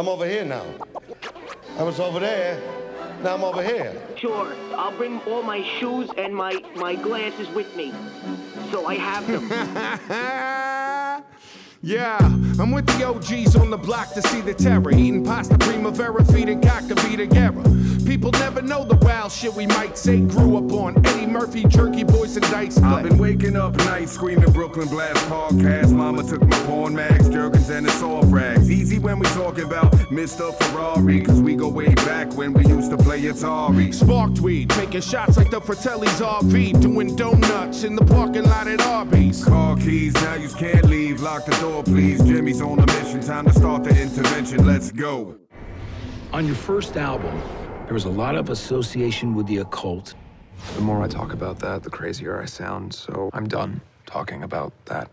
I'm over here now. I was over there. Now I'm over here. Sure, I'll bring all my shoes and my, my glasses with me. So I have them. Yeah, I'm with the OGs on the block to see the terror. Eating pasta primavera, feeding cockabee together. People never know the wild shit we might say. Grew up on Eddie Murphy, Jerky Boys, and Dice. I've been waking up nights screaming Brooklyn Blast podcast. Mama took my porn mags, Jergens, and the soft rags. Easy when we talking about Mr. Ferrari, cause we go way back when we used to play Atari. Sparked weed, taking shots like the Fratelli's RV. Doing donuts in the parking lot at Arby's. Car keys, now you can't leave. Lock the door, please. Jimmy's on a mission. Time to start the intervention. Let's go. On your first album, there was a lot of association with the occult. The more I talk about that, the crazier I sound, so I'm done talking about that.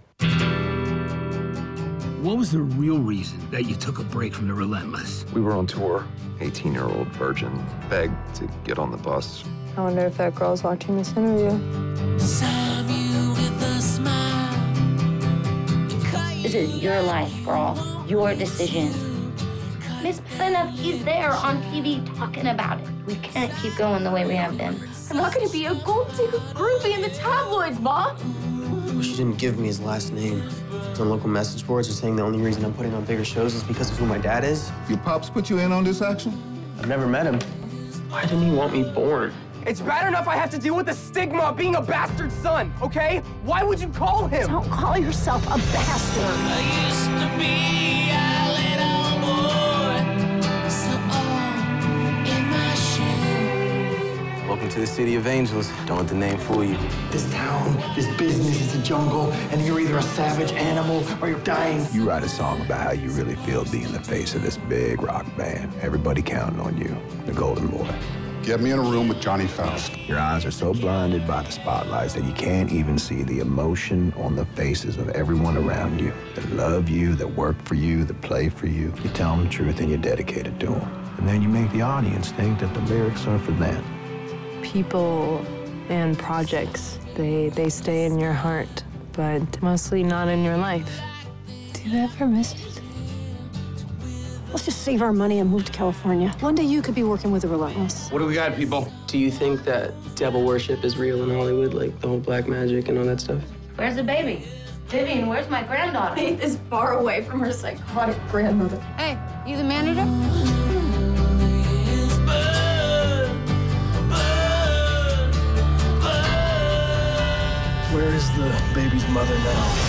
What was the real reason that you took a break from the Relentless? We were on tour. 18 year old virgin begged to get on the bus. I wonder if that girl's watching this interview. This is your life, girl. Your decision. Miss Planoff is there on TV talking about it. We can't keep going the way we have been. I'm not gonna be a gold digger groupie in the tabloids, Ma. I wish you didn't give me his last name. It's On local message boards are saying the only reason I'm putting on bigger shows is because of who my dad is. Your pops put you in on this action? I've never met him. Why didn't he want me born? It's bad enough I have to deal with the stigma of being a bastard son, okay? Why would you call him? Don't call yourself a bastard. I used to be a bastard. Welcome to the city of angels. Don't let the name fool you. This town, this business is a jungle, and you're either a savage animal or you're dying. You write a song about how you really feel being the face of this big rock band. Everybody counting on you, the Golden Boy. Get me in a room with Johnny Faust. Your eyes are so blinded by the spotlights that you can't even see the emotion on the faces of everyone around you that love you, that work for you, that play for you. You tell them the truth and you're dedicated to them. And then you make the audience think that the lyrics are for them. People and projects, they, they stay in your heart, but mostly not in your life. Do you ever miss it? Let's just save our money and move to California. One day you could be working with the Relentless. What do we got, people? Do you think that devil worship is real in Hollywood, like the whole black magic and all that stuff? Where's the baby? Vivian, where's my granddaughter? Faith is far away from her psychotic grandmother. Hey, you the manager? The baby's mother now?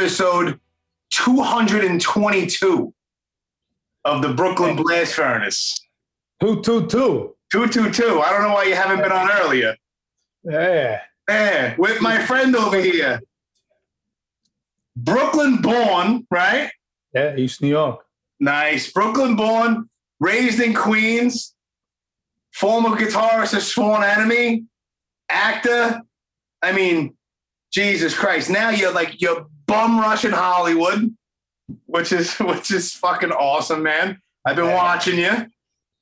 Episode 222 of the Brooklyn Blast Furnace. Two, two, two. 222. I don't know why you haven't been on earlier. Yeah. Yeah, with my friend over here. Brooklyn born, right? Yeah, East New York. Nice. Brooklyn born, raised in Queens, former guitarist of Sworn Enemy, actor. I mean, Jesus Christ. Now you're like you're bum rushing Hollywood, which is which is fucking awesome, man. I've been watching you.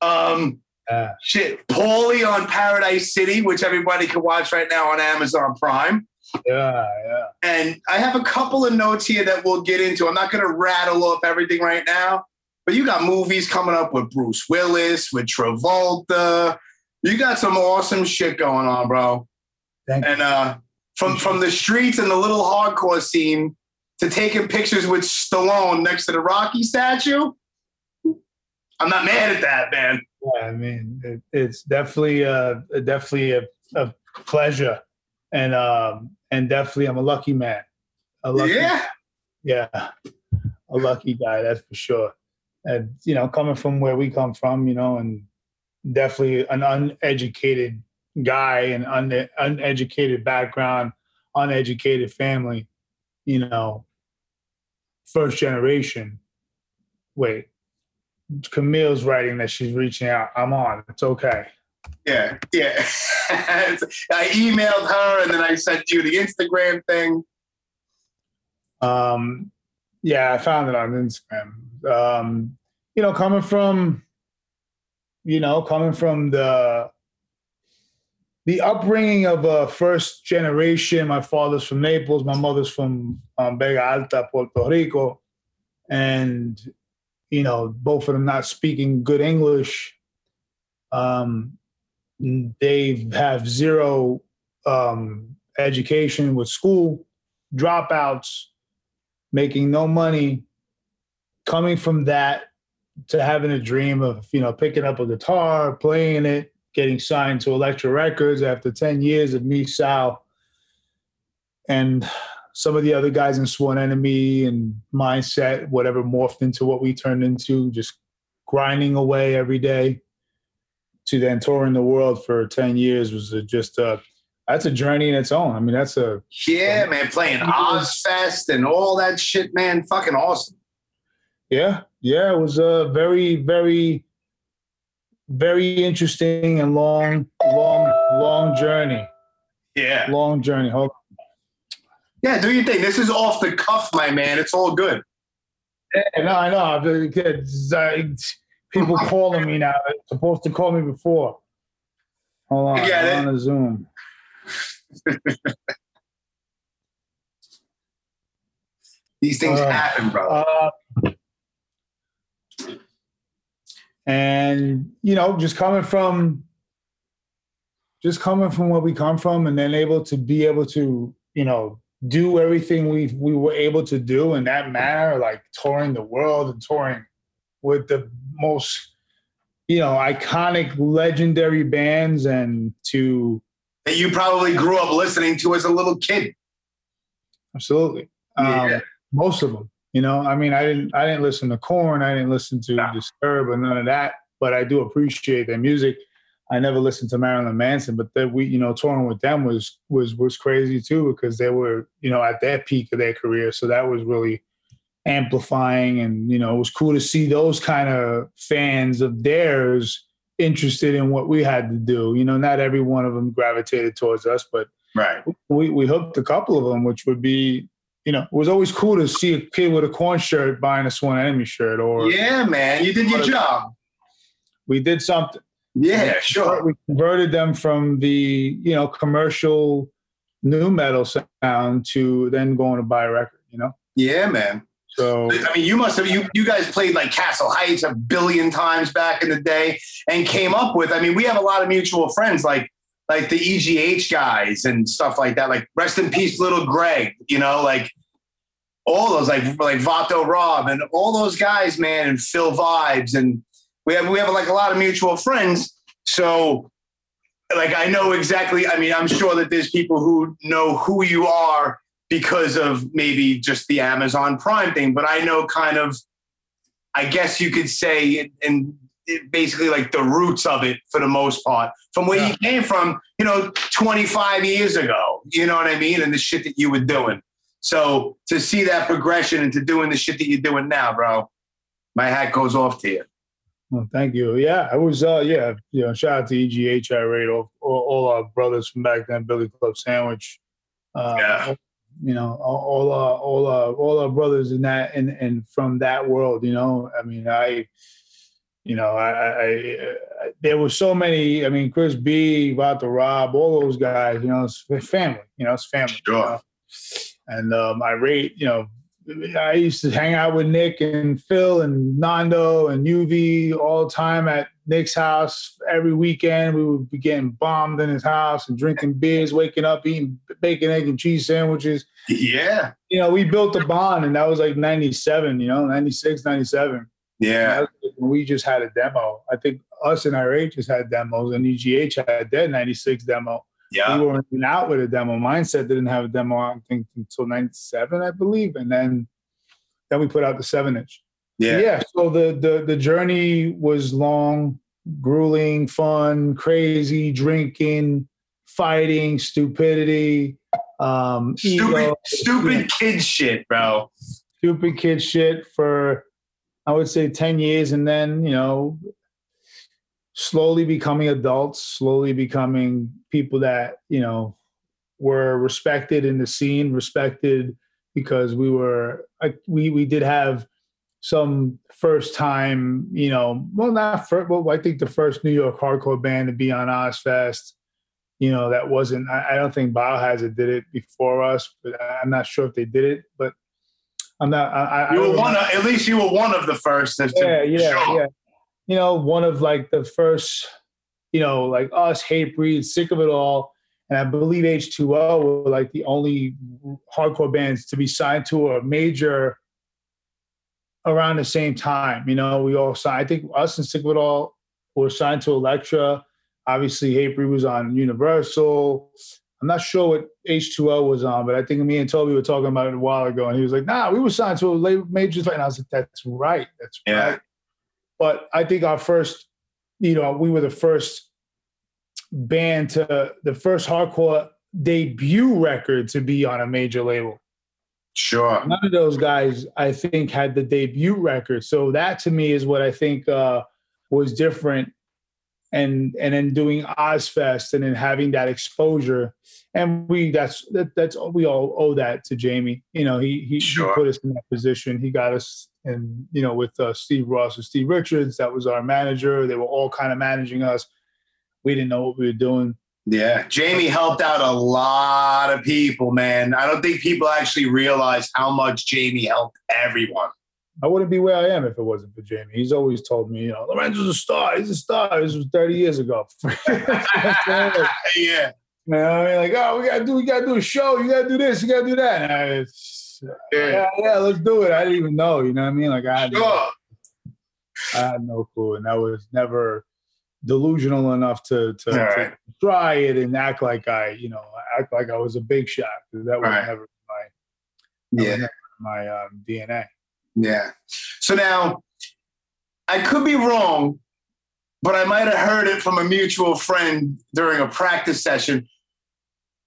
Um Uh, shit. Paulie on Paradise City, which everybody can watch right now on Amazon Prime. yeah, yeah. And I have a couple of notes here that we'll get into. I'm not going to rattle off everything right now, but you got movies coming up with Bruce Willis, with Travolta. You got some awesome shit going on, bro. Thank and uh, from from the streets and the little hardcore scene to taking pictures with Stallone next to the Rocky statue. I'm not mad at that, man. Yeah, I mean, it, it's definitely uh definitely a, a pleasure, and um and definitely I'm a lucky man. A lucky, Yeah. yeah, a lucky guy, that's for sure. And you know, coming from where we come from, you know, and definitely an uneducated guy and un- uneducated background, uneducated family. you know, first generation. Wait, Camille's writing that she's reaching out. I'm on. It's okay. Yeah, yeah. I emailed her and then I sent you the Instagram thing. Um, yeah, I found it on Instagram. Um, you know, coming from, you know, coming from the the upbringing of a first generation. My father's from Naples. My mother's from um, Vega Alta, Puerto Rico, and you know, both of them not speaking good English. Um, they have zero um, education with school, dropouts, making no money. Coming from that to having a dream of you know picking up a guitar, playing it, getting signed to Elektra Records after ten years of me, Sal, and some of the other guys in Sworn Enemy and Mindset, whatever morphed into what we turned into, just grinding away every day to then touring the world for 10 years was just a, that's a journey in its own. I mean, that's a. Yeah, man, playing Ozzfest and all that shit, man. Fucking awesome. Yeah, yeah, it was a very, very, very interesting and long, long, long journey. Yeah. Long journey. Hold. Yeah, do your thing. This is off the cuff, my man. It's all good. Yeah, no, I know. It's, uh, people calling me now. They're supposed to call me before. Hold on. I get I'm on a Zoom. These things Uh, happen, bro. Uh, and you know, just coming from, just coming from where we come from, and then able to be able to, you know, do everything we we were able to do in that manner, like touring the world and touring with the most, you know, iconic, legendary bands, and to that you probably grew up listening to as a little kid. Absolutely. Um, most of them. You know, I mean, I didn't I didn't listen to Korn, I didn't listen to Disturb, or none of that. But I do appreciate their music. I never listened to Marilyn Manson, but that we, you know, touring with them was was was crazy too because they were, you know, at their peak of their career. So that was really amplifying, and you know, it was cool to see those kind of fans of theirs interested in what we had to do. You know, not every one of them gravitated towards us, but right, we we hooked a couple of them, which would be you know, it was always cool to see a kid with a Korn shirt buying a Sworn Enemy shirt. Or Yeah, man, you did your job. We did something. Yeah, We- sure. We converted them from the you know commercial nu metal sound to then going to buy a record. You know. Yeah, man. So I mean, you must have you you guys played like Castle Heights a billion times back in the day and came up with. I mean, we have a lot of mutual friends like like the EGH guys and stuff like that. Like rest in peace, little Greg. You know, like all those like like Vato Rob and all those guys, man, and Phil Vibes and we have we have like a lot of mutual friends. So like I know exactly. I mean, I'm sure that there's people who know who you are because of maybe just the Amazon Prime thing, but I know kind of, I guess you could say, and basically like the roots of it for the most part, from where you came from, you know, 25 years ago. You know what I mean? And the shit that you were doing. So to see that progression into doing the shit that you're doing now, bro, my hat goes off to you. Well, thank you. Yeah, I was. Uh, yeah, you know, shout out to EGH, I rate all, all, all our brothers from back then, Billy Club Sandwich. Uh, Yeah. You know, all all our all our all our brothers in that and and from that world. You know, I mean, I, you know, I, I, I there were so many. I mean, Chris B, Vato Rob, all those guys. You know, it's family. You know, it's family. you know? And um, I rate. You know, I used to hang out with Nick and Phil and Nando and UV all the time at Nick's house every weekend. We would be getting bombed in his house and drinking beers, waking up, eating bacon, egg, and cheese sandwiches. Yeah. You know, we built a bond, and that was like 97, you know, 96, 97. Yeah. When we just had a demo. I think us and IRA just had demos, and EGH had their 96 demo. Yeah. We weren't even out with a demo. Mindset didn't have a demo, I think, until 97, I believe. And then then we put out the seven inch. Yeah. Yeah. So the the the journey was long, grueling, fun, crazy, drinking, fighting, stupidity, um, Stupid, ego, stupid kid shit, bro. stupid kid shit for I would say 10 years and then, you know, slowly becoming adults, slowly becoming people that, you know, were respected in the scene, respected because we were we we did have some first time, you know, well not first, well I think the first New York hardcore band to be on Ozzfest. You know, that wasn't I, I don't think Biohazard did it before us, but I'm not sure if they did it, but I'm not. I, I You don't were one. Of, at least you were one of the first. yeah, yeah, show. yeah. You know, one of like the first, you know, like us, Hatebreed, sick of it all, and I believe H2O were like the only hardcore bands to be signed to a major around the same time. You know, we all signed. I think us and sick of it all were signed to Elektra. Obviously, Hatebreed was on Universal. I'm not sure what H2O was on, but I think me and Toby were talking about it a while ago, and he was like, "Nah, we were signed to a label major." And I was like, "That's right, that's right." But I think our first, you know, we were the first band to the first hardcore debut record to be on a major label. Sure. None of those guys, I think, had the debut record. So that to me is what I think uh, was different. And and then doing Ozzfest and then having that exposure, and we that's that, that's we all owe that to Jamie. You know, he he, he put us in that position. He got us, and you know, with uh, Steve Ross and Steve Richards, that was our manager. They were all kind of managing us. We didn't know what we were doing. Yeah, Jamie helped out a lot of people, man. I don't think people actually realize how much Jamie helped everyone. I wouldn't be where I am if it wasn't for Jamie. He's always told me, you know, Lorenzo's a star. He's a star. This was 30 years ago. yeah. Man, I mean, like, oh, we gotta do, we gotta do a show. You gotta do this. You gotta do that. I, it's, yeah. yeah, let's do it. I didn't even know. You know what I mean? Like, I had, Sure. I had no clue, and I was never delusional enough to to, to right. try it and act like I, you know, act like I was a big shot because that was Right. never my, Yeah. never my um, DNA. Yeah. So now, I could be wrong, but I might have heard it from a mutual friend during a practice session,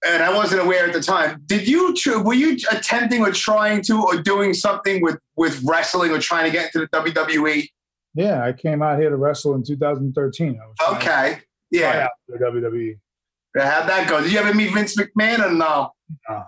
and I wasn't aware at the time. Did you? tr- Were you attempting or trying to or doing something with with wrestling or trying to get into the? WWE? Yeah, I came out here to wrestle in 2013. I was trying to Okay. Yeah. for WWE. How'd that go? Did you ever meet Vince McMahon or no? No,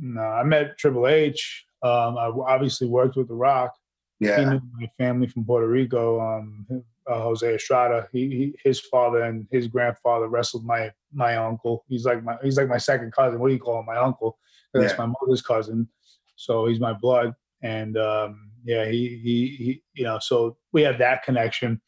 no, I met Triple H. Um, I obviously worked with The Rock. Yeah. He knew my family from Puerto Rico. Um, uh, Jose Estrada. He, he, his father and his grandfather wrestled my my uncle. He's like my he's like my second cousin. What do you call him? My uncle. That's Yeah. my mother's cousin. So he's my blood. And um, yeah, he, he he you know. So we have that connection.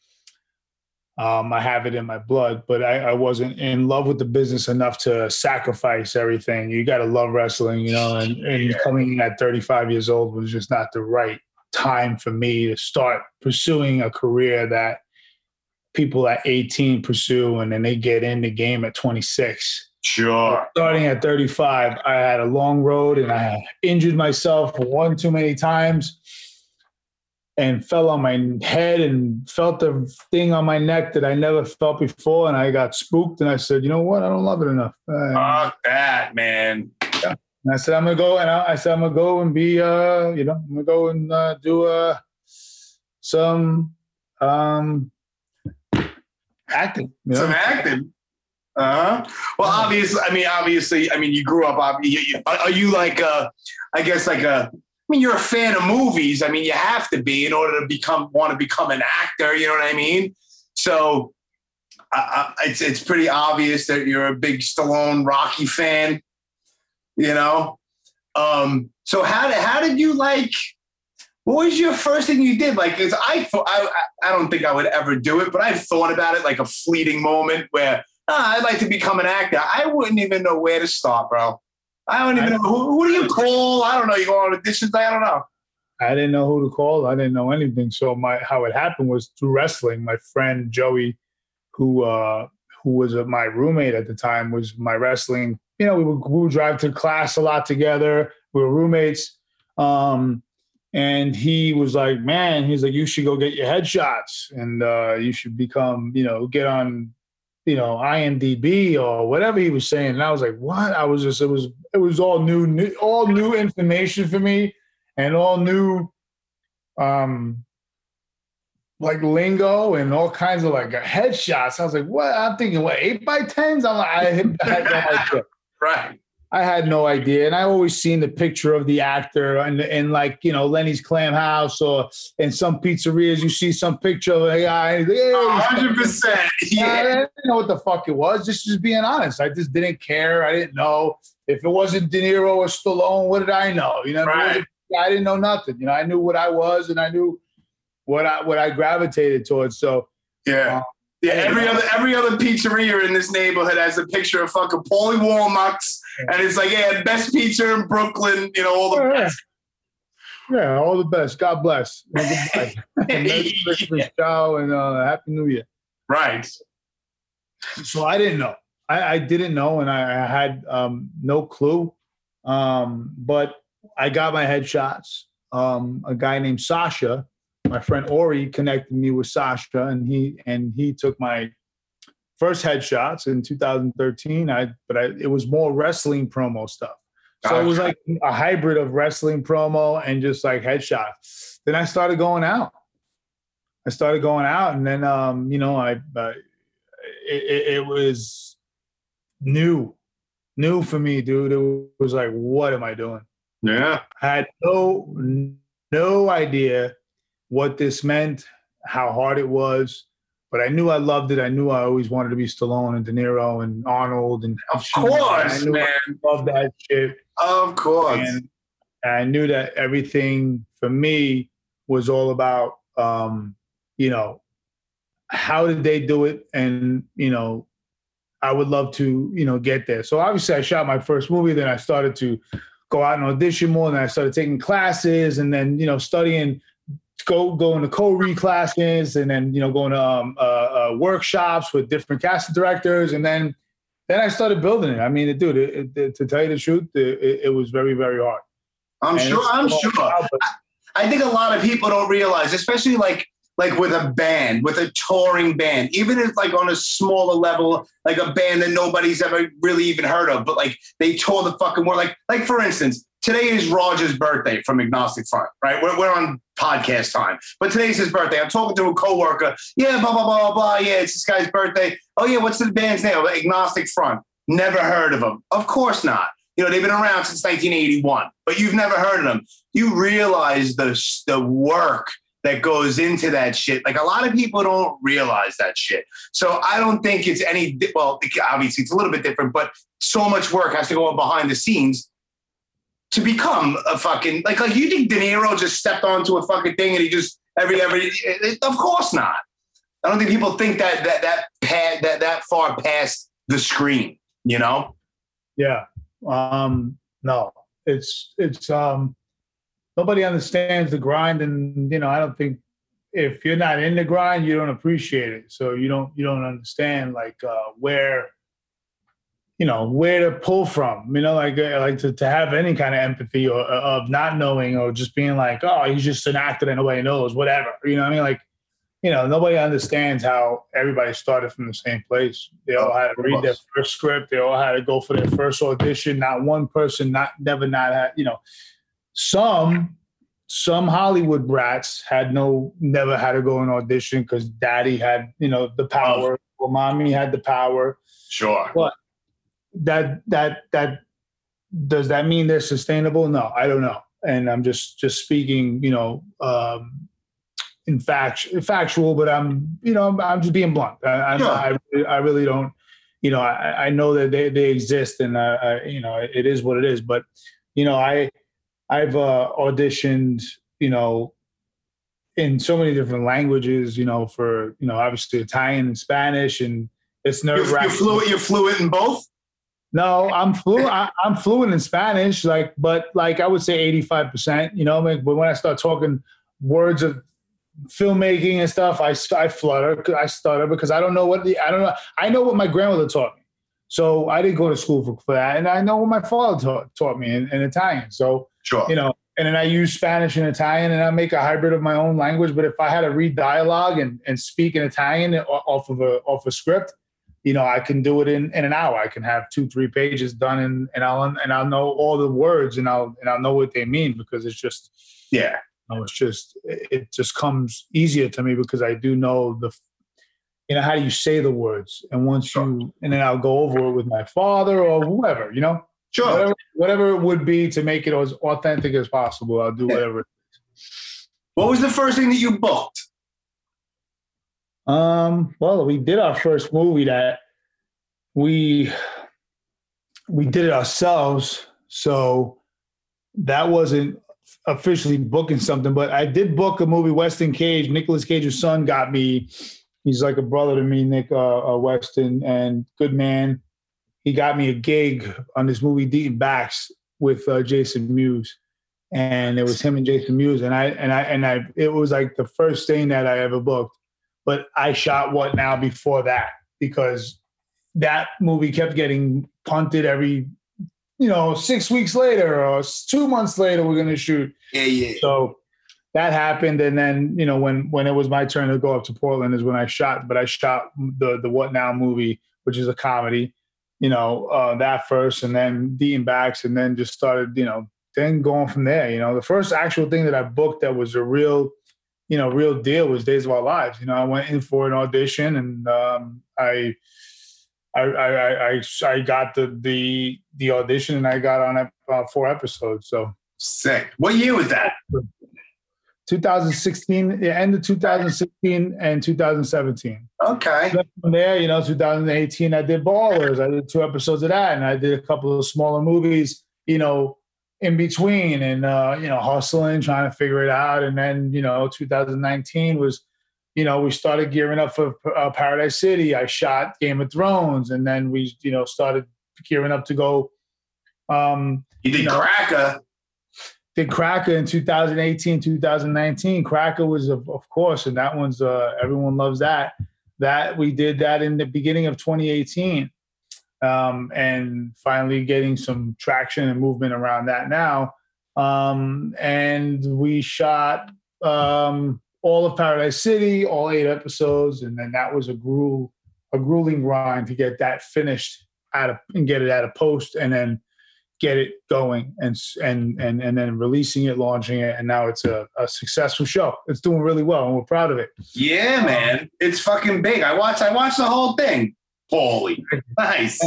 Um, I have it in my blood, but I, I wasn't in love with the business enough to sacrifice everything. You got to love wrestling, you know, and, and coming in at 35 years old was just not the right time for me to start pursuing a career that people at 18 pursue and then they get in the game at 26. Sure. Starting at 35, I had a long road and I injured myself one too many times and fell on my head and felt the thing on my neck that I never felt before. And I got spooked and I said, you know what? I don't love it enough. Uh, Fuck that, man. and I said, I'm gonna go and I, I said, I'm gonna go and be, uh, you know, I'm gonna go and uh, do uh, some um, acting. You know? Some acting. Uh huh. Well, obviously, I mean, obviously, I mean, you grew up. ob- you- you- Are are you like a? I guess like a. I mean, you're a fan of movies. I mean, you have to be in order to become want to become an actor. You know what I mean? So, I, it's it's pretty obvious that you're a big Stallone Rocky fan. You know. Um. So how did how did you like? What was your first thing you did? Like, 'cause I I I don't think I would ever do it, but I've thought about it like a fleeting moment where ah, I'd like to become an actor. I wouldn't even know where to start, bro. I don't even know who, who do you call. I don't know. You go on auditions. I don't know. I didn't know who to call. I didn't know anything. So my how it happened was through wrestling. My friend Joey, who uh, who was uh, my roommate at the time, was my wrestling. You know, we would, we would drive to class a lot together. We were roommates. Um, and he was like, "Man, he's like, you should go get your headshots, and uh, you should become, you know, get on you know, IMDb or whatever he was saying. And I was like, what? I was just, it was, it was all new, new all new information for me and all new, um, like lingo and all kinds of like headshots. I was like, what? I'm thinking, what, eight by tens? I'm like, I had, I had no idea. right. I had no idea. And I always seen the picture of the actor and and like, you know, Lenny's Clam House or in some pizzerias, you see some picture of a guy. hundred percent. Yeah. I didn't know what the fuck it was. Just just being honest. I just didn't care. I didn't know. If it wasn't De Niro or Stallone, what did I know? You know, Right. I didn't know nothing. You know, I knew what I was and I knew what I what I gravitated towards. So Yeah. Um, yeah, every other every other pizzeria in this neighborhood has a picture of fucking Paulie Walnuts, and it's like, yeah, best pizza in Brooklyn. You know, all the best. Yeah, all the best. God bless. And. Merry Christmas, ciao, and uh, Happy New Year. Right. So I didn't know. I, I didn't know, and I, I had um, no clue. Um, but I got my headshots. Um, a guy named Sasha, my friend Ori, connected me with Sasha, and he and he took my first headshots in 2013. I but I, it was more wrestling promo stuff. So it was like a hybrid of wrestling promo and just like headshots. Then I started going out. I started going out, and then um, you know, I uh, it, it, it was new, new for me, dude. It was like, what am I doing? Yeah. I had no no idea what this meant, how hard it was, but I knew I loved it. I knew I always wanted to be Stallone and De Niro and Arnold and Of course, man. I loved that shit. Of course. And I knew that everything for me was all about, um, you know, how did they do it? And, you know, I would love to, you know, get there. So obviously I shot my first movie, then I started to go out and audition more, and I started taking classes and then, you know, studying, go going to co-read classes and then, you know, going to um, uh, uh, workshops with different casting directors. And then, then I started building it. I mean, dude, it, it, to tell you the truth, it, it- was very, very hard. I'm And sure. I'm sure. I, I think a lot of people don't realize, especially like like with a band, with a touring band, even if like on a smaller level, like a band that nobody's ever really even heard of, but like they tour the fucking world. Like like for instance, today is Roger's birthday from Agnostic Front, right? We're, we're on podcast time, but today's his birthday. I'm talking to a coworker. Yeah, blah blah blah blah. Yeah, it's this guy's birthday. Oh yeah, what's the band's name? Agnostic Front. Never heard of them. Of course not. You know, they've been around since 1981, but you've never heard of them. You realize the, the work that goes into that shit. Like a lot of people don't realize that shit. So I don't think it's any, well, obviously it's a little bit different, but so much work has to go on behind the scenes to become a fucking, like, like you think De Niro just stepped onto a fucking thing and he just, every, every, of course not. I don't think people think that, that, that, pa- that, that far past the screen, you know? Yeah. Um, no, it's it's um nobody understands the grind and you know, I don't think if you're not in the grind, you don't appreciate it. So you don't you don't understand like uh where you know where to pull from you know like uh, like to, to have any kind of empathy or uh, of not knowing or just being like oh he's just an actor that nobody knows whatever you know what i mean? Like you know nobody understands how everybody started from the same place. They all had to read their first script. They all had to go for their first audition. Not one person not never not had you know. Some some hollywood brats had no never had to go and audition because daddy had you know the power or mommy had the power. Sure. but that that that does that mean they're sustainable? No, I don't know. And I'm just just speaking, you know, um, in fact factual, but I'm you know I'm just being blunt. I I, I, I really don't. You know, I, I know that they, they exist, and uh, I, you know it is what it is. But you know, I I've uh, auditioned, you know, in so many different languages. You know, for you know, obviously Italian and Spanish, and it's nerve You're, you're fluent. You're fluent in both. No, I'm fluent. I, I'm fluent in Spanish, like, but like I would say 85 percent. You know, like, but when I start talking words of filmmaking and stuff, I I flutter, I stutter because I don't know what the I don't know. I know what my grandmother taught me, so I didn't go to school for, for that, and I know what my father taught taught me in, in Italian. So Sure. you know, and then I use Spanish and Italian, and I make a hybrid of my own language. But if I had to read dialogue and, and speak in Italian uh, off of a off a script, you know, I can do it in, in an hour. I can have two, three pages done and, and I'll and I'll know all the words and I'll and I'll know what they mean because it's just yeah. You know, it's just it just comes easier to me because I do know the you know, how do you say the words? And once you and then I'll go over it with my father or whoever, you know? Sure. Whatever, whatever it would be to make it as authentic as possible, I'll do whatever. What was the first thing that you booked? Um, well, we did our first movie that we we did it ourselves, so that wasn't officially booking something, but I did book a movie, Weston Cage. Nicolas Cage's son got me. He's like a brother to me, Nick uh, uh, Weston, and good man. He got me a gig on this movie, Deep Backs, with uh, Jason Mewes, and it was him and Jason Mewes, and I and I and I. It was like the first thing that I ever booked, but I shot what now before that because that movie kept getting punted every you know, six weeks later or two months later, we're going to shoot. Yeah, yeah. So that happened, and then you know, when when it was my turn to go up to Portland, is when I shot. But I shot the the What Now movie, which is a comedy. You know, uh, that first, and then D and Backs, and then just started. You know, then going from there. You know, the first actual thing that I booked that was a real, you know, real deal was Days of Our Lives. You know, I went in for an audition, and um, I. I, I, I, I got the, the the audition and I got on uh, four episodes. So sick. What year was that? 2016, the end of 2016 and 2017. Okay. From there, you know, 2018, I did Ballers. I did two episodes of that, and I did a couple of smaller movies. You know, in between, and uh, you know, hustling, trying to figure it out, and then you know, 2019 was you know, we started gearing up for uh, Paradise City. I shot Game of Thrones, and then we, you know, started gearing up to go. Um, you did you know, Cracker. Did Cracker in 2018, 2019. Cracker was, of, of course, and that one's uh, everyone loves that. That we did that in the beginning of 2018, um, and finally getting some traction and movement around that now. Um, and we shot. Um, all of Paradise City, all eight episodes, and then that was a gruel, a grueling grind to get that finished at a, and get it out of post, and then get it going and and and and then releasing it, launching it, and now it's a, a successful show. It's doing really well, and we're proud of it. Yeah, man, it's fucking big. I watched I watched the whole thing. Holy, nice.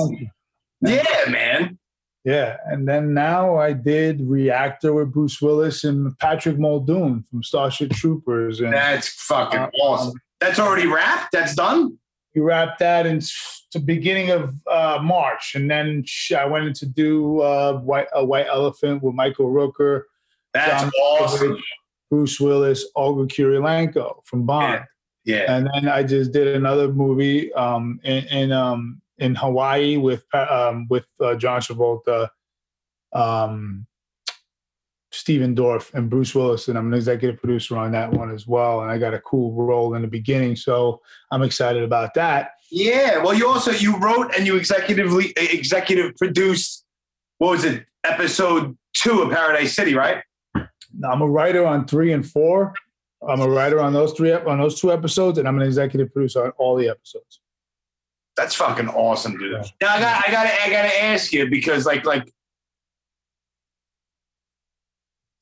Yeah, man. Yeah, and then now I did Reactor with Bruce Willis and Patrick Muldoon from Starship Troopers. And that's fucking uh, awesome. That's already wrapped. That's done. We wrapped that in the beginning of uh, March, and then I went in to do uh, White, a White Elephant with Michael Rooker. That's John awesome. Bruce Willis, Olga Kurylenko from Bond. Yeah. And then I just did another movie um, in, in um, in Hawaii with um, with uh, John Travolta, um, Stephen Dorff, and Bruce Willis, and I'm an executive producer on that one as well. And I got a cool role in the beginning, so I'm excited about that. Yeah, well, you also you wrote and you executively executive produced. What was it? Episode two of Paradise City, right? I'm a writer on three and four. I'm a writer on those three on those two episodes, and I'm an executive producer on all the episodes. That's fucking awesome, dude. Yeah. Now I got I gotta I gotta ask you because like like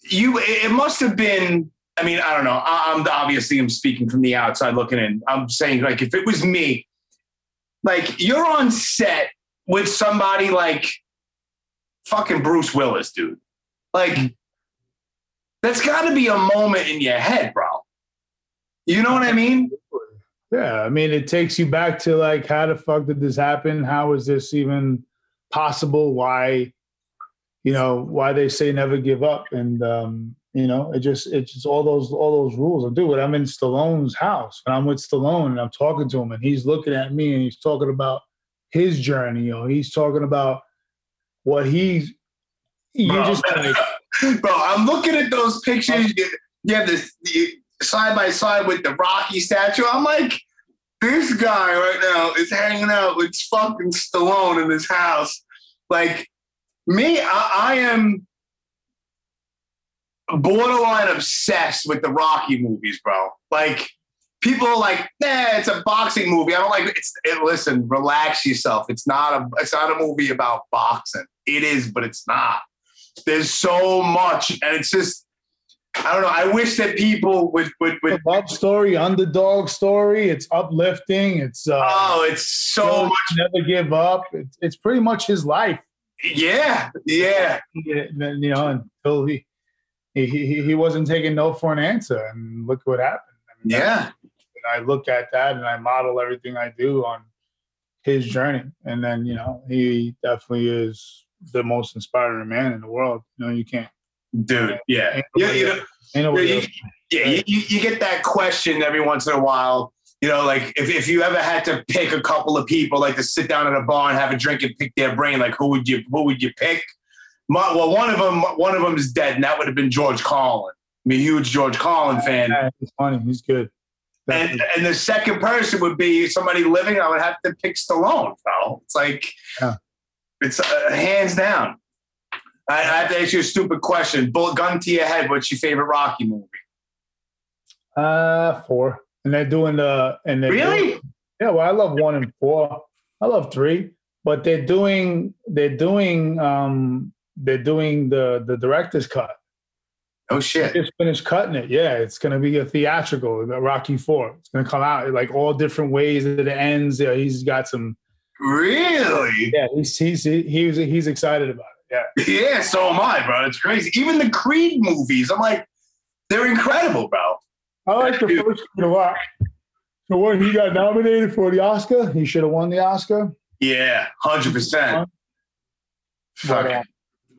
you it must have been I mean, I don't know. I'm obviously I'm speaking from the outside looking in. I'm saying like if it was me, like you're on set with somebody like fucking Bruce Willis, dude. Like that's got to be a moment in your head, bro. You know what I mean? Yeah, I mean, it takes you back to like, how the fuck did this happen? How is this even possible? Why, you know, why they say never give up? And um, you know, it just it's just all those all those rules. I do it. I'm in Stallone's house and I'm with Stallone and I'm talking to him and he's looking at me and he's talking about his journey. You know, he's talking about what he's. You just like, bro, I'm looking at those pictures. You, have this. Side by side with the Rocky statue. I'm like, this guy right now is hanging out with fucking Stallone in his house. Like me, I, I am borderline obsessed with the Rocky movies, bro. Like people are like, nah, it's a boxing movie. I don't like it's it, listen, relax yourself. It's not a it's not a movie about boxing. It is, but it's not. There's so much, and it's just I don't know. I wish that people would would, would love story, underdog story. It's uplifting. It's uh, oh, it's so much. Never give up. It's it's pretty much his life. Yeah, yeah. You know, until he he he, he wasn't taking no for an answer, and look what happened. I mean, yeah. I look at that and I model everything I do on his journey, and then you know he definitely is the most inspiring man in the world. You know, you can't dude. Yeah, yeah, you know, yeah, you, yeah you, you, get that question every once in a while. You know, like if, if you ever had to pick a couple of people, like to sit down at a bar and have a drink and pick their brain, like who would you who would you pick? My, well, one of them one of them is dead, and that would have been George Carlin. I'm a huge George Carlin fan. Yeah, he's funny. He's good. And, and the second person would be somebody living. I would have to pick Stallone. Bro. It's like yeah. It's uh, hands down. I, I have to ask you a stupid question. Bullet gun to your head. What's your favorite Rocky movie? Uh, four. And they're doing the and they really. yeah, well, I love one and four. I love three, but they're doing they're doing um they're doing the the director's cut. Oh shit! They just finished cutting it. Yeah, it's gonna be a theatrical, the Rocky Four. It's gonna come out like all different ways that it ends. Yeah, he's got some. Really? Yeah, he's he's he's he's excited about it. Yeah. Yeah, so am I, bro. It's crazy. Even the Creed movies, I'm like, they're incredible, bro. I like the first one a lot. The one he got nominated for the Oscar, he should have won the Oscar. Yeah, hundred percent. Fucking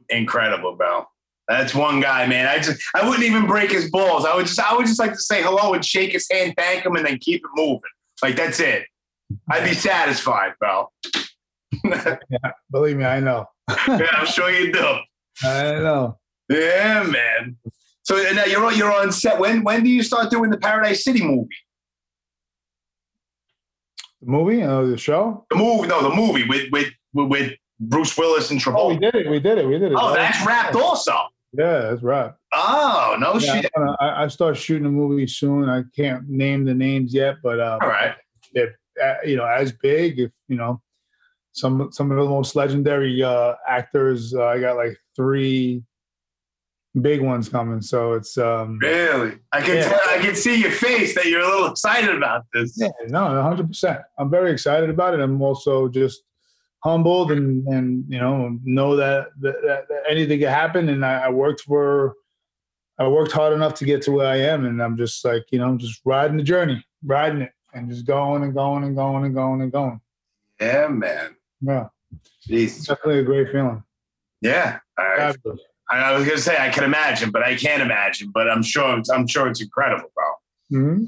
incredible, bro. That's one guy, man. I just I wouldn't even break his balls. I would just I would just like to say hello and shake his hand, thank him, and then keep it moving. Like that's it. I'd be satisfied, bro. yeah, believe me, I know. yeah, I'm sure you do. I know. Yeah, man. So now you're on, you're on set. When when do you start doing the Paradise City movie? The movie? Uh, the show? The movie? No, the movie with with with Bruce Willis and Travolta. Oh, we did it. We did it. We did it. Oh, that's wrapped also. Yeah, that's right. Oh no yeah, shit! I, I start shooting a movie soon. I can't name the names yet, but um, all right, they're uh, you know as big. If you know some some of the most legendary uh, actors. Uh, I got like three big ones coming. So it's um really I can yeah. tell, I can see your face that you're a little excited about this. Yeah, no, hundred percent. I'm very excited about it. I'm also just humbled and and you know know that that, that anything could happen. And I, I, worked for I worked hard enough to get to where I am, and I'm just like you know I'm just riding the journey, riding it, and just going and going and going and going and going. Yeah, man. Yeah. Jesus. Definitely a great feeling. Yeah. I, I, was gonna say I can imagine, but I can't imagine. But I'm sure it's, I'm sure it's incredible, bro. Mm-hmm.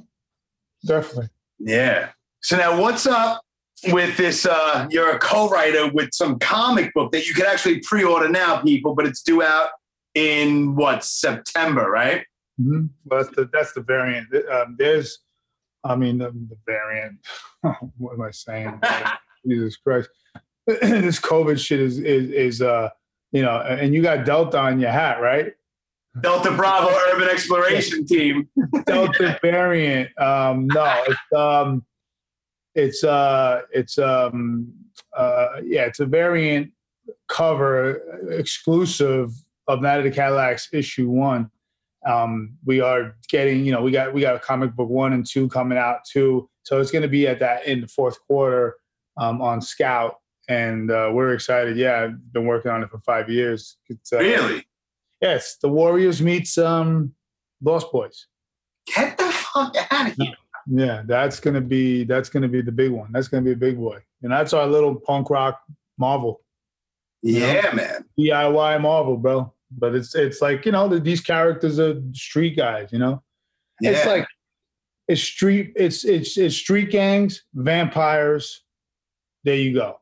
Definitely. Yeah. So now, what's up with this? Uh, you're a co-writer with some comic book that you can actually pre-order now, people, but it's due out in what September, right? Mm-hmm. Well, that's the, that's the variant. Um, there's, I mean, the, the variant. what am I saying? Jesus Christ. this COVID shit is is is uh you know, and you got Delta on your hat, right? Delta Bravo Urban Exploration Team. Delta variant. Um, no, it's um, it's uh, it's um, uh, yeah, it's a variant cover exclusive of Night of the Cadillacs issue one. Um, we are getting, you know, we got we got a comic book one and two coming out too. So it's going to be at that in the fourth quarter um, on Scout, and uh, we're excited. Yeah, I've been working on it for five years. Uh, really? Yes, the Warriors meets um, Lost Boys. Get the fuck out of here! Yeah, that's gonna be that's gonna be the big one. That's gonna be a big boy, and that's our little punk rock Marvel. Yeah, know? man. DIY Marvel, bro. But it's it's like you know these characters are street guys. You know, yeah. it's like it's street it's it's it's street gangs, vampires, there you go.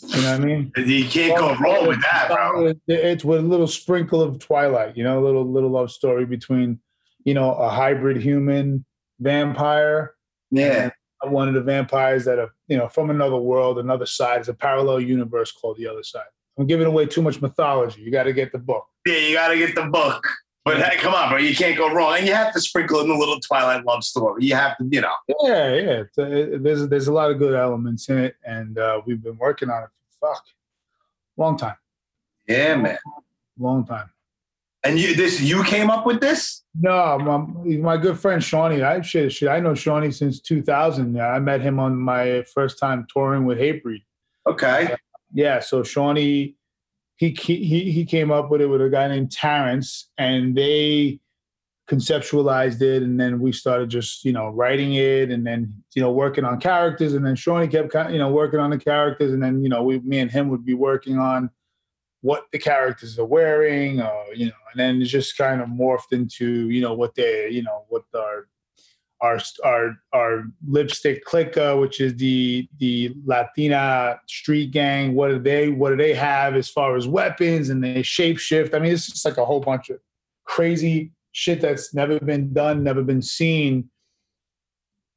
You know what I mean? You can't go wrong with that, bro. It's with a little sprinkle of Twilight, you know, a little little love story between, you know, a hybrid human vampire. Yeah. One of the vampires that are, you know, from another world, another side. It's a parallel universe called the other side. I'm giving away too much mythology. You got to get the book. Yeah, you got to get the book. But hey, come on, bro, you can't go wrong, and you have to sprinkle in a little Twilight love story. You have to, you know. Yeah, yeah. Uh, there's there's a lot of good elements in it, and uh, we've been working on it for fuck long time, Yeah, man. long time. And you this you came up with this? No, my, my good friend Shawnee. I shit, shit. I know Shawnee since 2000. I met him on my first time touring with Hatebreed. Okay. Yeah, so Shawnee, he he he came up with it with a guy named Terrence, and they conceptualized it, and then we started just you know writing it, and then you know working on characters, and then Shawnee kept you know working on the characters, and then you know we me and him would be working on what the characters are wearing, or you know, and then it just kind of morphed into you know what they you know what our our our our lipstick clicker, which is the the Latina street gang. What do they what do they have as far as weapons and they shapeshift? I mean, it's just like a whole bunch of crazy shit that's never been done, never been seen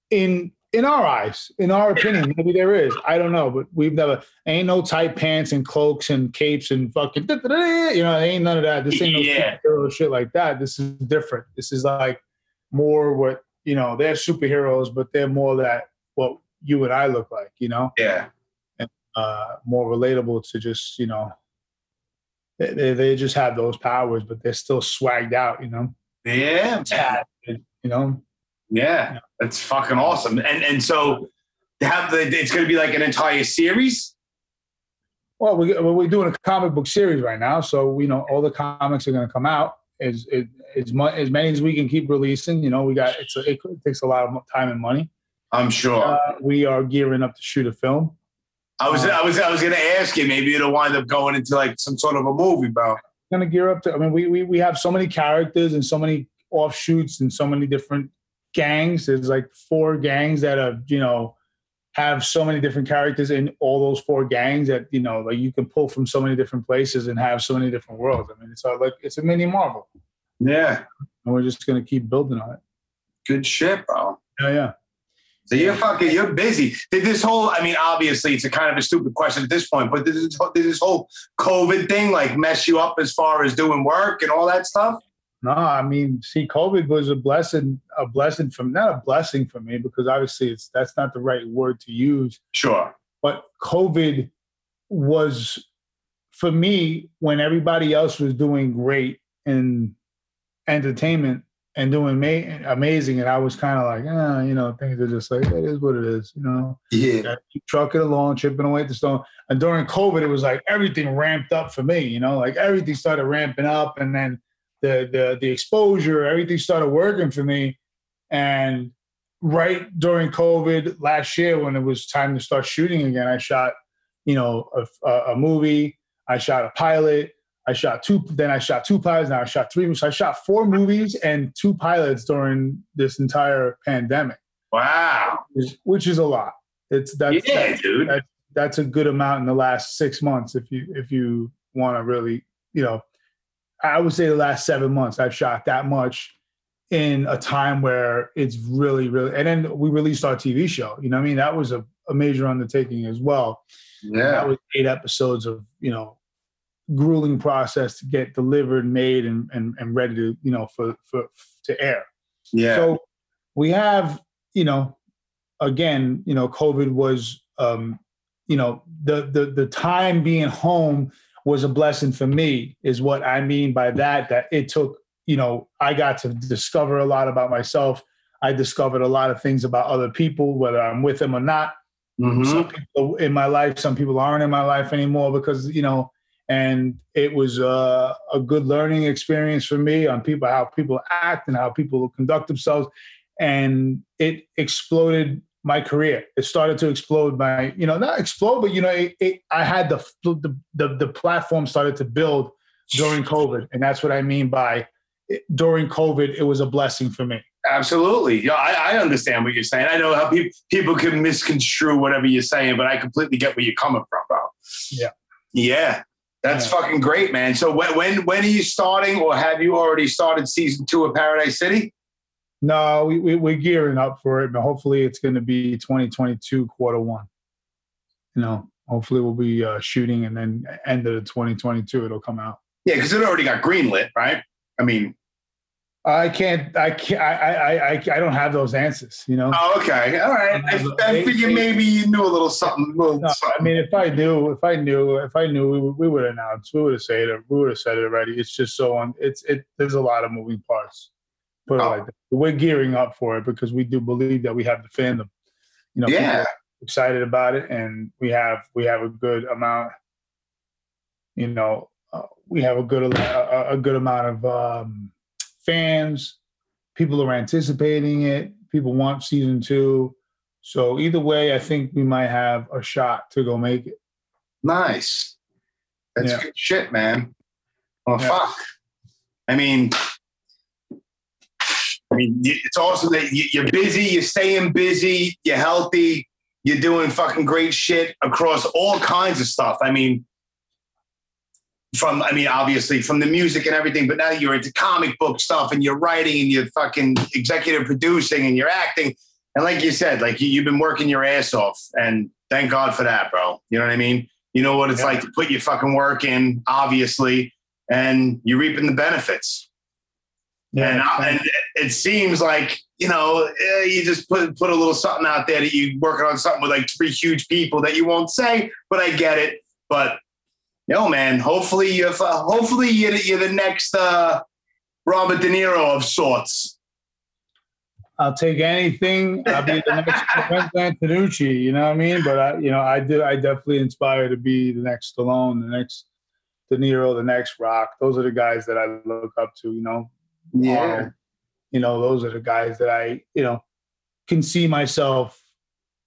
in in our eyes, in our opinion. Maybe there is. I don't know, but we've never ain't no tight pants and cloaks and capes and fucking you know, ain't none of that. This ain't no Yeah. shit like that. This is different. This is like more what you know they're superheroes but they're more that what you and i look like you know Yeah. and uh more relatable to just you know they, they, just have those powers but they're still swagged out you know Yeah, man. you know Yeah, that's fucking awesome. And and so have the it's going to be like an entire series. well we, we're doing a comic book series right now so you know all the comics are going to come out as as as, as many as we can keep releasing you know we got it's a, it takes a lot of time and money I'm sure. uh, we are gearing up to shoot a film I was I was I was going to ask you maybe it'll wind up going into like some sort of a movie, bro. gonna gear up to. I mean, we we we have so many characters and so many offshoots and so many different gangs. There's like four gangs that are you know have so many different characters in all those four gangs that you know like you can pull from so many different places and have so many different worlds. I mean, it's all like it's a mini Marvel, Yeah, and we're just gonna keep building on it. good shit, bro. Yeah, yeah. So you're fucking you're busy. Did this whole I mean, obviously it's a kind of a stupid question at this point, but did this, did this whole COVID thing like mess you up as far as doing work and all that stuff? No, I mean, see, COVID was a blessing, a blessing from not a blessing for me because obviously it's that's not the right word to use. Sure. But COVID was for me when everybody else was doing great in entertainment and doing ma- amazing, and I was kind of like, ah, you know, things are just like it is what it is, you know. Yeah. Keep trucking along, chipping away at the stone. And during COVID, it was like everything ramped up for me, you know, like everything started ramping up, and then the the the exposure, everything started working for me. And right during COVID last year, when it was time to start shooting again, I shot, you know, a, a, a movie. I shot a pilot. I shot two. Then I shot two pilots. Now I shot three. So I shot four movies and two pilots during this entire pandemic. Wow. Which, which is a lot. It's that's Yeah, that's, dude. That's, that's a good amount in the last six months. If you if you want to really, you know, I would say the last seven months I've shot that much in a time where it's really really. And then we released our TV show. You know, what I mean that was a, a major undertaking as well. Yeah. That was eight episodes of you know grueling process to get delivered, made, and and, and ready to you know for for to air. Yeah. So we have you know again you know COVID was um, you know the the the time being home was a blessing for me is what I mean by that that it took you know I got to discover a lot about myself. I discovered a lot of things about other people, whether I'm with them or not Mm-hmm. some people in my life some people aren't in my life anymore because you know and it was uh, a good learning experience for me on people how people act and how people conduct themselves and it exploded my career it started to explode my you know not explode but you know it, it, i had the, the the the platform started to build during covid and that's what i mean by it, during covid it was a blessing for me Absolutely. Yeah, I, I understand what you're saying. I know how people people can misconstrue whatever you're saying, but I completely get where you're coming from, bro. Yeah. Yeah. That's fucking great, man. So when when when are you starting, or have you already started season two of Paradise City? No, we, we we're gearing up for it, but hopefully it's going to be 2022 quarter one. You know, hopefully we'll be uh, shooting, and then end of the 2022 it'll come out. Yeah, because it already got greenlit, right? I mean, I can't. I can't. I. I. I. I don't have those answers. You know. Oh, okay. All right. I, I figured maybe you knew a little something. Little No, something. I mean, if I knew, if I knew, if I knew, we, would- we would announce. We would have said it. We would have said it already. It's just so on. It's it. There's a lot of moving parts. Put it like that. We're gearing up for it because we do believe that we have the fandom. You know, Yeah. excited about it, and we have we have a good amount. You know, uh, we have a good a, a good amount of um, fans. People are anticipating it. People want season two. So either way, I think we might have a shot to go make it. Nice. That's Yeah. good shit, man. Well, Yeah. fuck. I mean, I mean, it's awesome that you're busy, you're staying busy, you're healthy, you're doing fucking great shit across all kinds of stuff. I mean, from I mean, obviously from the music and everything, but now you're into comic book stuff and you're writing and you're fucking executive producing and you're acting. And like you said, like you, you've been working your ass off, and thank God for that, bro. You know what I mean? You know what it's like to put your fucking work in, obviously, and you're reaping the benefits. And, I, and it seems like you know eh, you just put put a little something out there that you're working on something with like three huge people that you won't say, but I get it. But no, man. Hopefully, you're hopefully you're, the- you're the next uh, Robert De Niro of sorts. I'll take anything. I'll be the next Quentin Antonucci. You know what I mean? But I, you know, I do. I definitely inspire to be the next Stallone, the next De Niro, the next Rock. Those are the guys that I look up to. You know, Yeah. Arnold. you know, those are the guys that I, you know, can see myself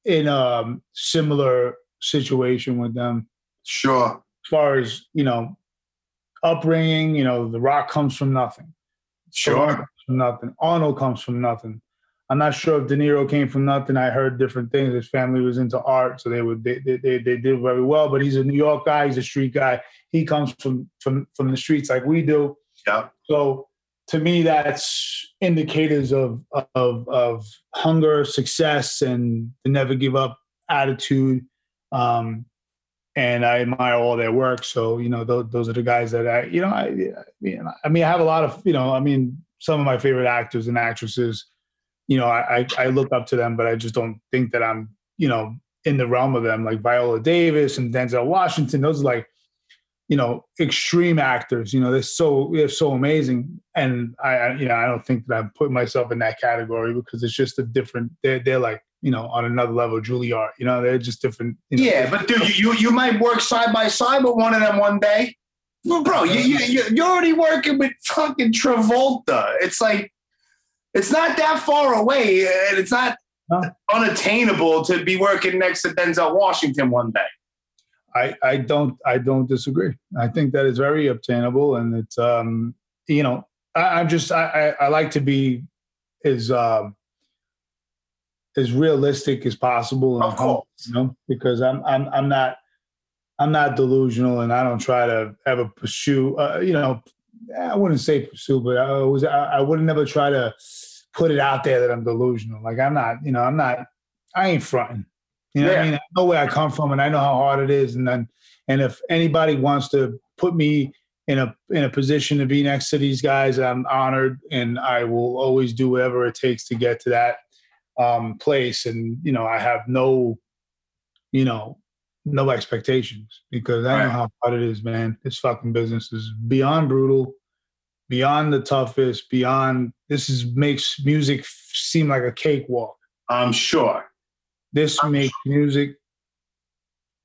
in a similar situation with them. Sure. As far as you know, upbringing, you know, The Rock comes from nothing. Sure. From nothing. Arnold comes from nothing. I'm not sure if De Niro came from nothing. I heard different things. His family was into art, so they would they, they, they, they did very well. But he's a New York guy. He's a street guy. He comes from from from the streets like we do. Yeah. So to me, that's indicators of of of hunger, success, and the never give up attitude. Um, and I admire all their work. So you know, those, those are the guys that I, you know, I, I mean, I have a lot of, you know, I mean, some of my favorite actors and actresses. You know, I I, I look up to them, but I just don't think that I'm, you know, in the realm of them. Like Viola Davis and Denzel Washington. Those are like, you know, extreme actors. You know, they're so they're so amazing, and I, I you know, I don't think that I'm putting myself in that category because it's just a different. They're they're like you know on another level. Juilliard, you know, they're just different. You know, Yeah, but dude, you, you you might work side by side with one of them one day. Well, bro, you, you, you- you're already working with fucking Travolta. It's like, it's not that far away, and it's not unattainable to be working next to Denzel Washington one day. I, I don't I don't disagree. I think that is very obtainable, and it's um you know I, I'm just I, I I like to be as um as realistic as possible, and humble, you know, because I'm I'm I'm not I'm not delusional, and I don't try to ever pursue uh, you know I wouldn't say pursue, but I was I, I would never try to put it out there that I'm delusional. Like I'm not you know I'm not I ain't fronting. You know what I Yeah. mean? I know where I come from and I know how hard it is. And then and if anybody wants to put me in a in a position to be next to these guys, I'm honored and I will always do whatever it takes to get to that um place. And you know, I have no, you know, no expectations because I know how hard it is, man. This fucking business is beyond brutal, beyond the toughest, beyond this is makes music seem like a cakewalk. I'm sure. This makes music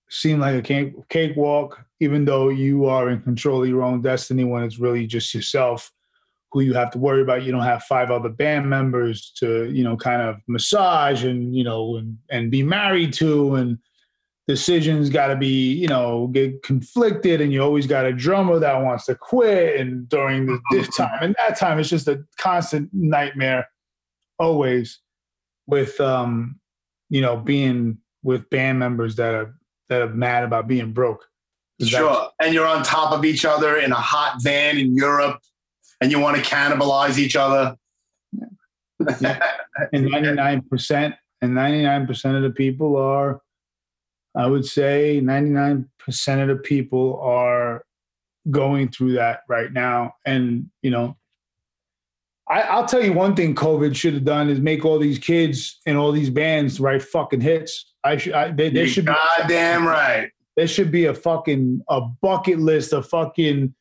seem like a cake, cakewalk, even though you are in control of your own destiny when it's really just yourself who you have to worry about. You don't have five other band members to, you know, kind of massage and, you know, and, and be married to and decisions got to be, you know, get conflicted and you always got a drummer that wants to quit and during the, this time and that time it's just a constant nightmare always with um you know being with band members that are that are mad about being broke Sure. And you're on top of each other in a hot van in Europe, and you want to cannibalize each other. and 99% and 99% of the people are i would say 99% of the people are going through that right now and you know I, I'll tell you one thing COVID should have done is make all these kids and all these bands write fucking hits. I should. I, they, there You should be goddamn right. There should be a fucking a bucket list of fucking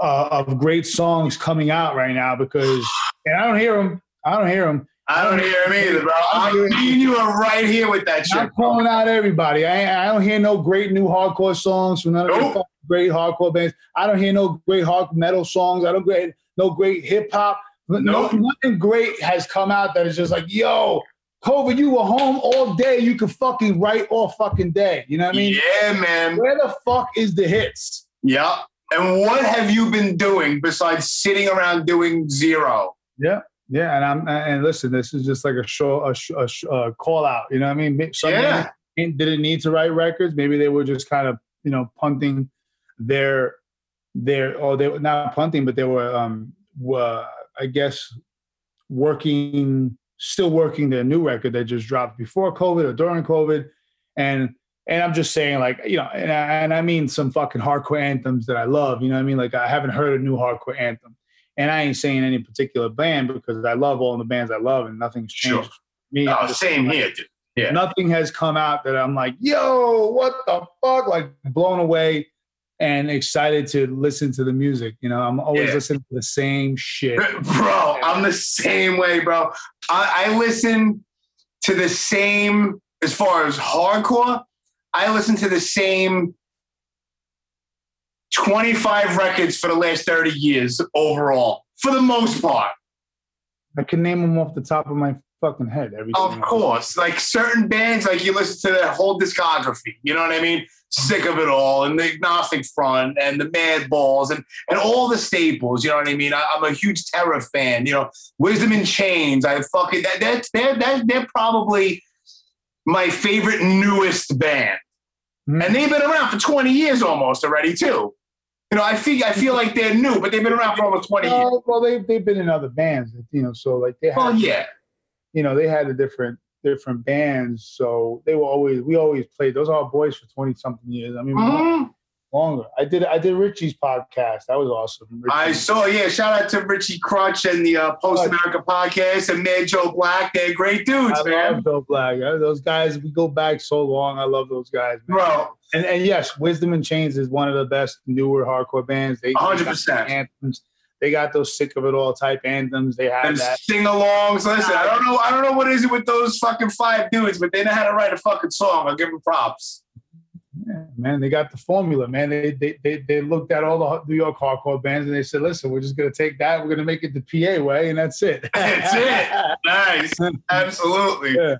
uh, of great songs coming out right now because and I don't hear them. I don't hear them. I don't hear him either, bro. I'm, me and you are right here with that shit. I'm calling out everybody. I, I don't hear no great new hardcore songs from none of the great hardcore bands. I don't hear no great hard metal songs. I don't get no great hip hop. No, nothing great has come out that is just like, yo, COVID, you were home all day. You could fucking write all fucking day. You know what I mean? Yeah, man. Where the fuck is the hits? Yeah. And what have you been doing besides sitting around doing zero? Yeah. Yeah, and I'm and listen, this is just like a show, a, a, a call out. You know what I mean? Some Yeah. didn't need to write records. Maybe they were just kind of you know punting their their or they were not punting, but they were um were, I guess working still working their new record that just dropped before COVID or during COVID, and and I'm just saying like you know and I, and I mean some fucking hardcore anthems that I love. You know what I mean? Like I haven't heard a new hardcore anthem. And I ain't saying any particular band because I love all the bands I love and nothing's changed. Sure. Me, same like, here, dude. Yeah. Nothing has come out that I'm like, yo, what the fuck? Like blown away and excited to listen to the music. You know, I'm always Yeah. listening to the same shit. bro i'm the same way bro I, I listen to the same as far as hardcore i listen to the same 25 records for the last 30 years overall for the most part I can name them off the top of my fucking head. Every of course. Like certain bands like you listen to their whole discography you know what i mean? Sick of it all and the agnostic front and the mad balls and and all the staples you know what i mean? I, i'm a huge terror fan you know? Wisdom in chains i fucking that that's they're, that, they're probably my favorite newest band. Hmm. and they've been around for 20 years almost already too. You know i feel i feel like they're new but they've been around for almost 20 years. Oh, well, they they've been in other bands, you know. So like they had, well yeah you know, they had a different different bands. So they were always we always played. Those are boys for twenty something years. I mean, Mhm. longer. I did I did Richie's podcast. That was awesome. I saw, yeah. Shout out to Richie Krutch and the uh, Post America podcast and Mad Joe Black. They're great dudes, I man. love Bill Black. Those guys, we go back so long. I love those guys, man. Bro. And and yes, Wisdom in Chains is one of the best newer hardcore bands. They they 100%. anthems. They got those sick of it all type anthems. They have And that. sing-alongs. Listen, I don't know. I don't know what is it with those fucking five dudes, but they know how to write a fucking song. I'll give them props. Yeah, man, they got the formula, man. They, they they they looked at all the New York hardcore bands and they said, listen, we're just gonna take that, we're gonna make it the PA way, and that's it. That's it. Nice. Absolutely. Yeah.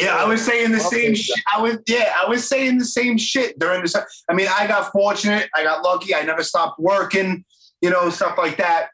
Yeah, I was saying the same shit. I was yeah, I was saying the same shit during this. I mean, I got fortunate. I got lucky. I never stopped working. You know, stuff like that.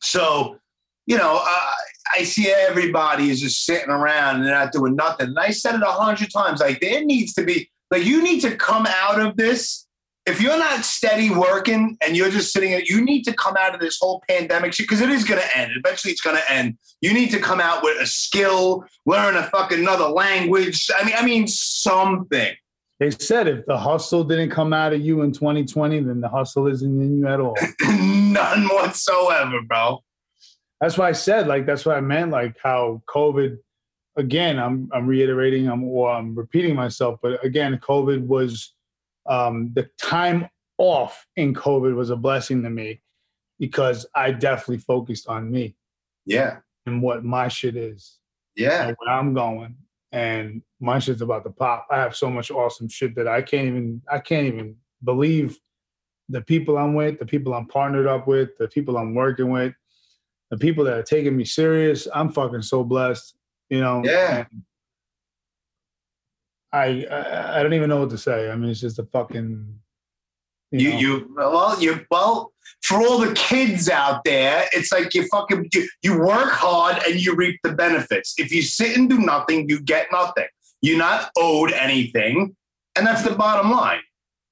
So, you know, uh, I see everybody is just sitting around and they're not doing nothing. And I said it a hundred times. Like there needs to be like you need to come out of this. If you're not steady working and you're just sitting, you need to come out of this whole pandemic shit because it is going to end. Eventually, it's going to end. You need to come out with a skill, learn a fucking another language. I mean, I mean something. They said if the hustle didn't come out of you in 2020, then the hustle isn't in you at all. None whatsoever, bro. That's why I said, like, that's what I meant, like how COVID. Again, I'm I'm reiterating, I'm or I'm repeating myself, but again, COVID was um, the time off in COVID was a blessing to me because I definitely focused on me Yeah. and what my shit is. Yeah. and where I'm going. And my shit's about to pop. I have so much awesome shit that I can't even I can't even believe the people I'm with, the people I'm partnered up with, the people I'm working with, the people that are taking me serious. I'm fucking so blessed, you know. Yeah. I, I I don't even know what to say. I mean, it's just a fucking You, know. you, well, you, well, for all the kids out there, it's like you fucking, you, you work hard and you reap the benefits. If you sit and do nothing, you get nothing. You're not owed anything. And that's the bottom line.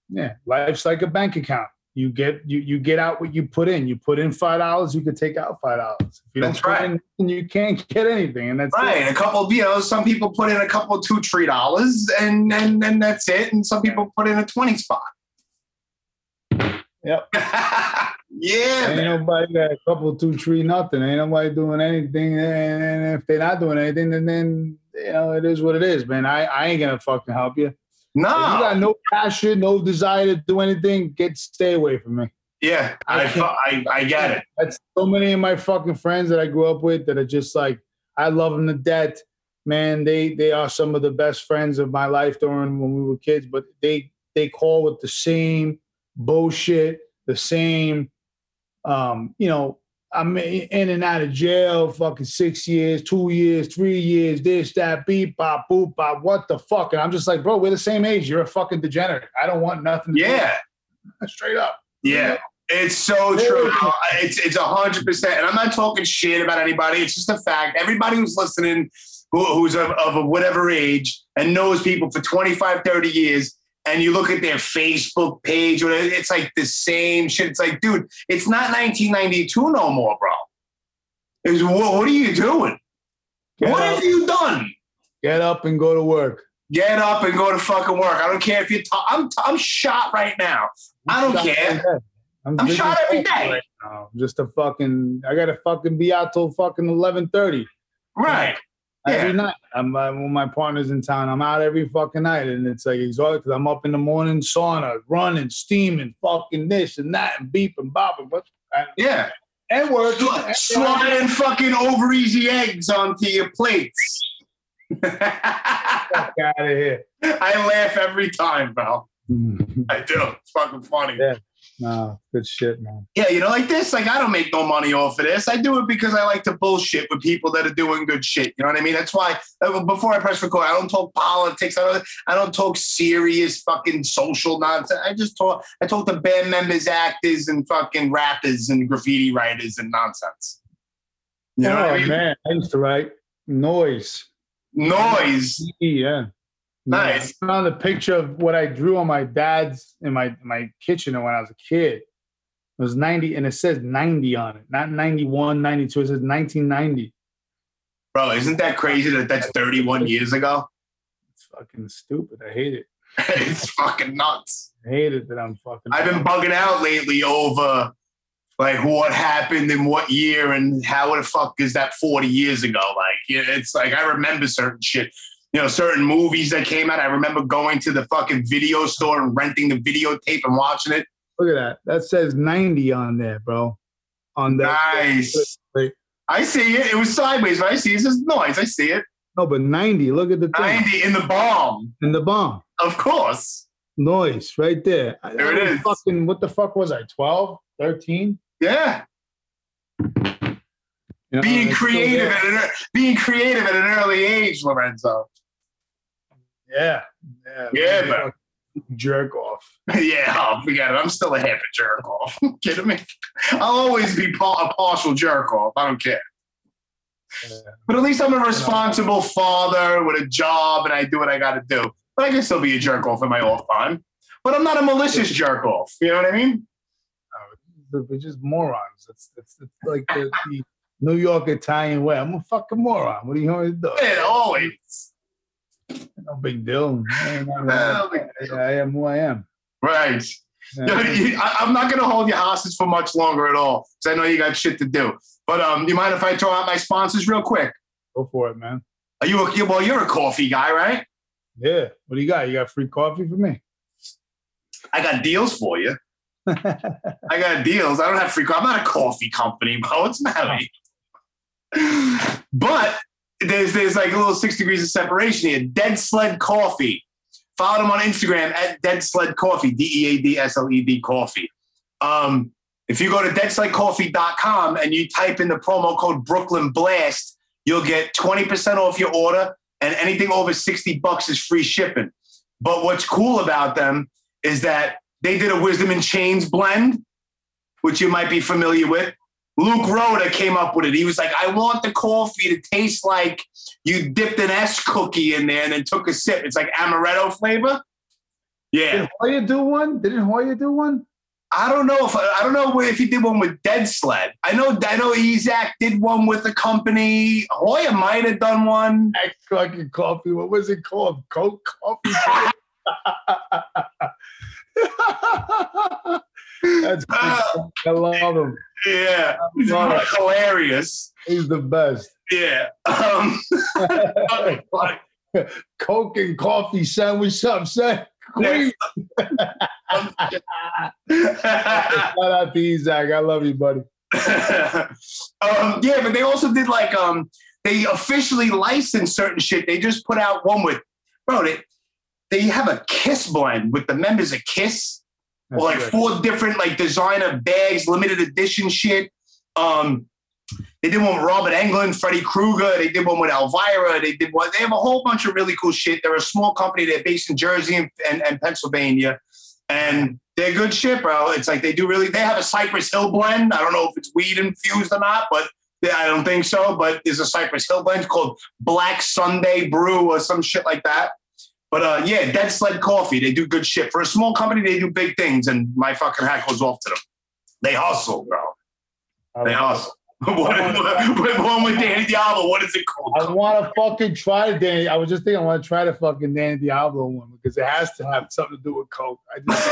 Yeah, life's like a bank account. You get you you get out what you put in. You put in five dollars, you could take out five dollars. If you That's don't right. in, you can't get anything, and that's Right. it. A couple, of you know, some people put in a couple two, three dollars and, and, and that's it. And some people put in a 20 spot. Yep. Yeah, Ain't nobody got a couple, two, three, nothing. Ain't nobody doing anything. And if they're not doing anything, then then you know it is what it is, man. I, I ain't gonna fucking help you. No, if you got no passion, no desire to do anything. Get stay away from me. Yeah, I, I, I get it. That's so many of my fucking friends that I grew up with that are just like I love them to death. Man, they they are some of the best friends of my life during when we were kids. But they they call with the same bullshit, the same, um, you know. I'm in and out of jail, fucking six years, two years, three years, this, that, beep, bop, boop, bop, what the fuck? And I'm just like, bro, we're the same age. You're a fucking degenerate. I don't want nothing. To Yeah. straight up. Yeah, it's so true. It's it's a hundred percent, and I'm not talking shit about anybody. It's just a fact. Everybody who's listening, who, who's of, of a whatever age and knows people for 25, 30 years, and you look at their Facebook page, or it's like the same shit. It's like, dude, it's not 1992 no more, bro. It's, what, what are you doing? Get what up. have you done? Get up and go to work. Get up and go to fucking work. I don't care if you. T- I'm I'm shot right now. I don't care. I'm busy shot every day. Right now. Just a fucking. I gotta fucking be out till fucking eleven thirty. Right. Every night. I'm uh, when my partner's in town. I'm out every fucking night, and it's like exhausting because I'm up in the morning, sauna, running, steaming, fucking this and that, and beep and bop and what. Yeah. And. Sliding fucking over easy eggs onto your plates. Fuck out of here. I laugh every time, bro. I do. It's fucking funny. Yeah. No, good shit, man. Yeah, you know, like this, like I don't make no money off of this. I do it because I like to bullshit with people that are doing good shit. You know what I mean? That's why before I press record, I don't talk politics. I don't. I don't talk serious fucking social nonsense. I just talk. I talk to band members, actors, and fucking rappers and graffiti writers and nonsense. You know oh I mean? man, I used to write noise. Noise. Yeah. Nice. I found a picture of what I drew on my dad's in my my kitchen when I was a kid. It was 90 and it says 90 on it, not 91, 92. It says 1990. Bro, isn't that crazy that that's 31 years ago? It's fucking stupid. I hate it. it's fucking nuts. I hate it that I'm fucking. I've been bugging out lately over like what happened in what year and how the fuck is that 40 years ago? Like, yeah, it's like I remember certain shit. You know, certain movies that came out. I remember going to the fucking video store and renting the videotape and watching it. Look at that. That says 90 on there, bro. On that. Nice. I see it. It was sideways, but I see it. It says noise. I see it. No, but 90. Look at the thing. 90 in the bomb. In the bomb. Of course. Noise right there. There I it is. Fucking, what the fuck was I? 12, 13? Yeah. You know, being creative at an being creative at an early age, Lorenzo. Yeah. Yeah. Yeah, man. man. Jerk off. yeah, oh, forget it. I'm still a half a jerk off. kidding me? I'll always be pa- a partial jerk off. I don't care. But at least I'm a responsible father with a job and I do what I got to do. But I can still be a jerk off in my off time. But I'm not a malicious jerk off. You know what I mean? Oh, we're just morons. It's, it's, it's like the, the New York Italian way. I'm a fucking moron. What are you want me to do? Yeah, always. No big deal. I, ain't No big I am who I am. Right. Yeah. I, am not going to hold you hostage for much longer at all because I know you got shit to do. But um, you mind if I throw out my sponsors real quick? Go for it, man. Are you a, well? You're a coffee guy, right? Yeah. What do you got? You got free coffee for me? I got deals for you. I got deals. I don't have free coffee. I'm not a coffee company, bro. It's the matter? But there's there's like a little six degrees of separation here. Dead Sled Coffee. Follow them on Instagram at Dead Sled Coffee, D E A D S L E D Coffee. Um, if you go to deadsledcoffee.com and you type in the promo code Brooklyn Blast, you'll get 20% off your order, and anything over 60 bucks is free shipping. But what's cool about them is that they did a Wisdom in Chains blend, which you might be familiar with. Luke Rhoda came up with it. He was like, I want the coffee to taste like you dipped an S cookie in there and then took a sip. It's like amaretto flavor. Yeah. Did Hoya do one? Didn't Hoya do one? I don't know if I don't know if he did one with Dead Sled. I know I know Ezec did one with the company. Hoya might have done one. X fucking coffee. What was it called? Coke coffee. That's I love him. Yeah, he's hilarious. He's the best. Yeah. Um, Coke and coffee sandwich up, say. Queen. Shout out to Isaac. I love you, buddy. um, yeah, but they also did like um they officially licensed certain shit. They just put out one with bro, they they have a kiss blend with the members of Kiss. That's or like good. four different like designer bags, limited edition shit. Um they did one with Robert Englund, Freddie Krueger. They did one with Elvira. They did one. They have a whole bunch of really cool shit. They're a small company. They're based in Jersey and, and, and Pennsylvania, and they're good shit, bro. It's like they do really. They have a Cypress Hill blend. I don't know if it's weed infused or not, but they, I don't think so. But there's a Cypress Hill blend called Black Sunday Brew or some shit like that. But uh, yeah, Dead Sled Coffee. They do good shit for a small company. They do big things, and my fucking hat goes off to them. They hustle, bro. They hustle. what, what, one with Danny Diablo. What is it called? I want to fucking try the Danny. I was just thinking I want to try the fucking Danny Diablo one because it has to have something to do with coke. I just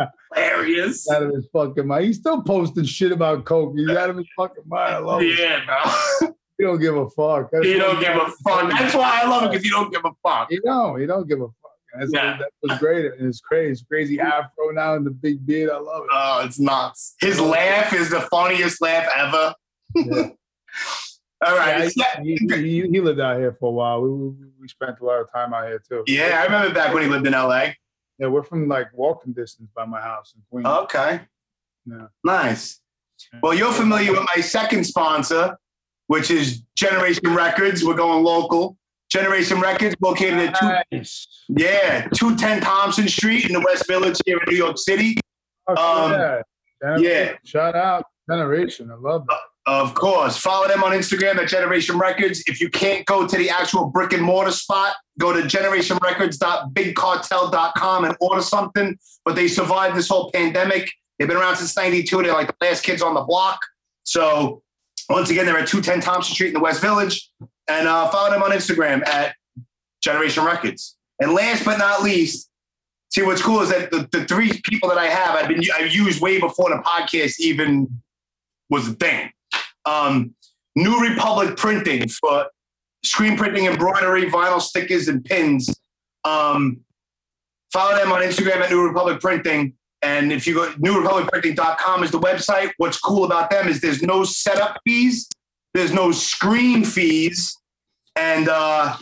Hilarious. out of his fucking mind. He's still posting shit about coke. He's out of his fucking mind. I love it. Yeah, He don't give a fuck. That's You don't give a fuck. That's why I love it because you don't give a fuck. You know, he don't give a fuck. That's Yeah. that was great. And it's crazy, crazy afro now and the big beard. I love it. Oh, it's nuts. His laugh is the funniest laugh ever. All right. Yeah, he, he, he, he lived out here for a while. We, we, we spent a lot of time out here too. Yeah, I remember back when he lived in LA. Yeah, we're from like walking distance by my house in Queens. Okay. Yeah. Nice. Well, you're familiar with my second sponsor, which is Generation Records. We're going local. Generation Records, located at two, yeah, 210 Thompson Street in the West Village here in New York City. Um, yeah. yeah. Shout out Generation. I love that. Of course. Follow them on Instagram at Generation Records. If you can't go to the actual brick and mortar spot, go to generationrecords.bigcartel.com and order something. But they survived this whole pandemic. They've been around since 92. They're like the last kids on the block. So once again, they're at 210 Thompson Street in the West Village. And uh, follow them on Instagram at Generation Records. And last but not least, see what's cool is that the, the three people that I have, I've been I've used way before the podcast even was a thing. Um, New Republic Printing for screen printing, embroidery, vinyl stickers, and pins. Um, follow them on Instagram at New Republic Printing. And if you go, newrepublicprinting.com is the website. What's cool about them is there's no setup fees, there's no screen fees, and uh,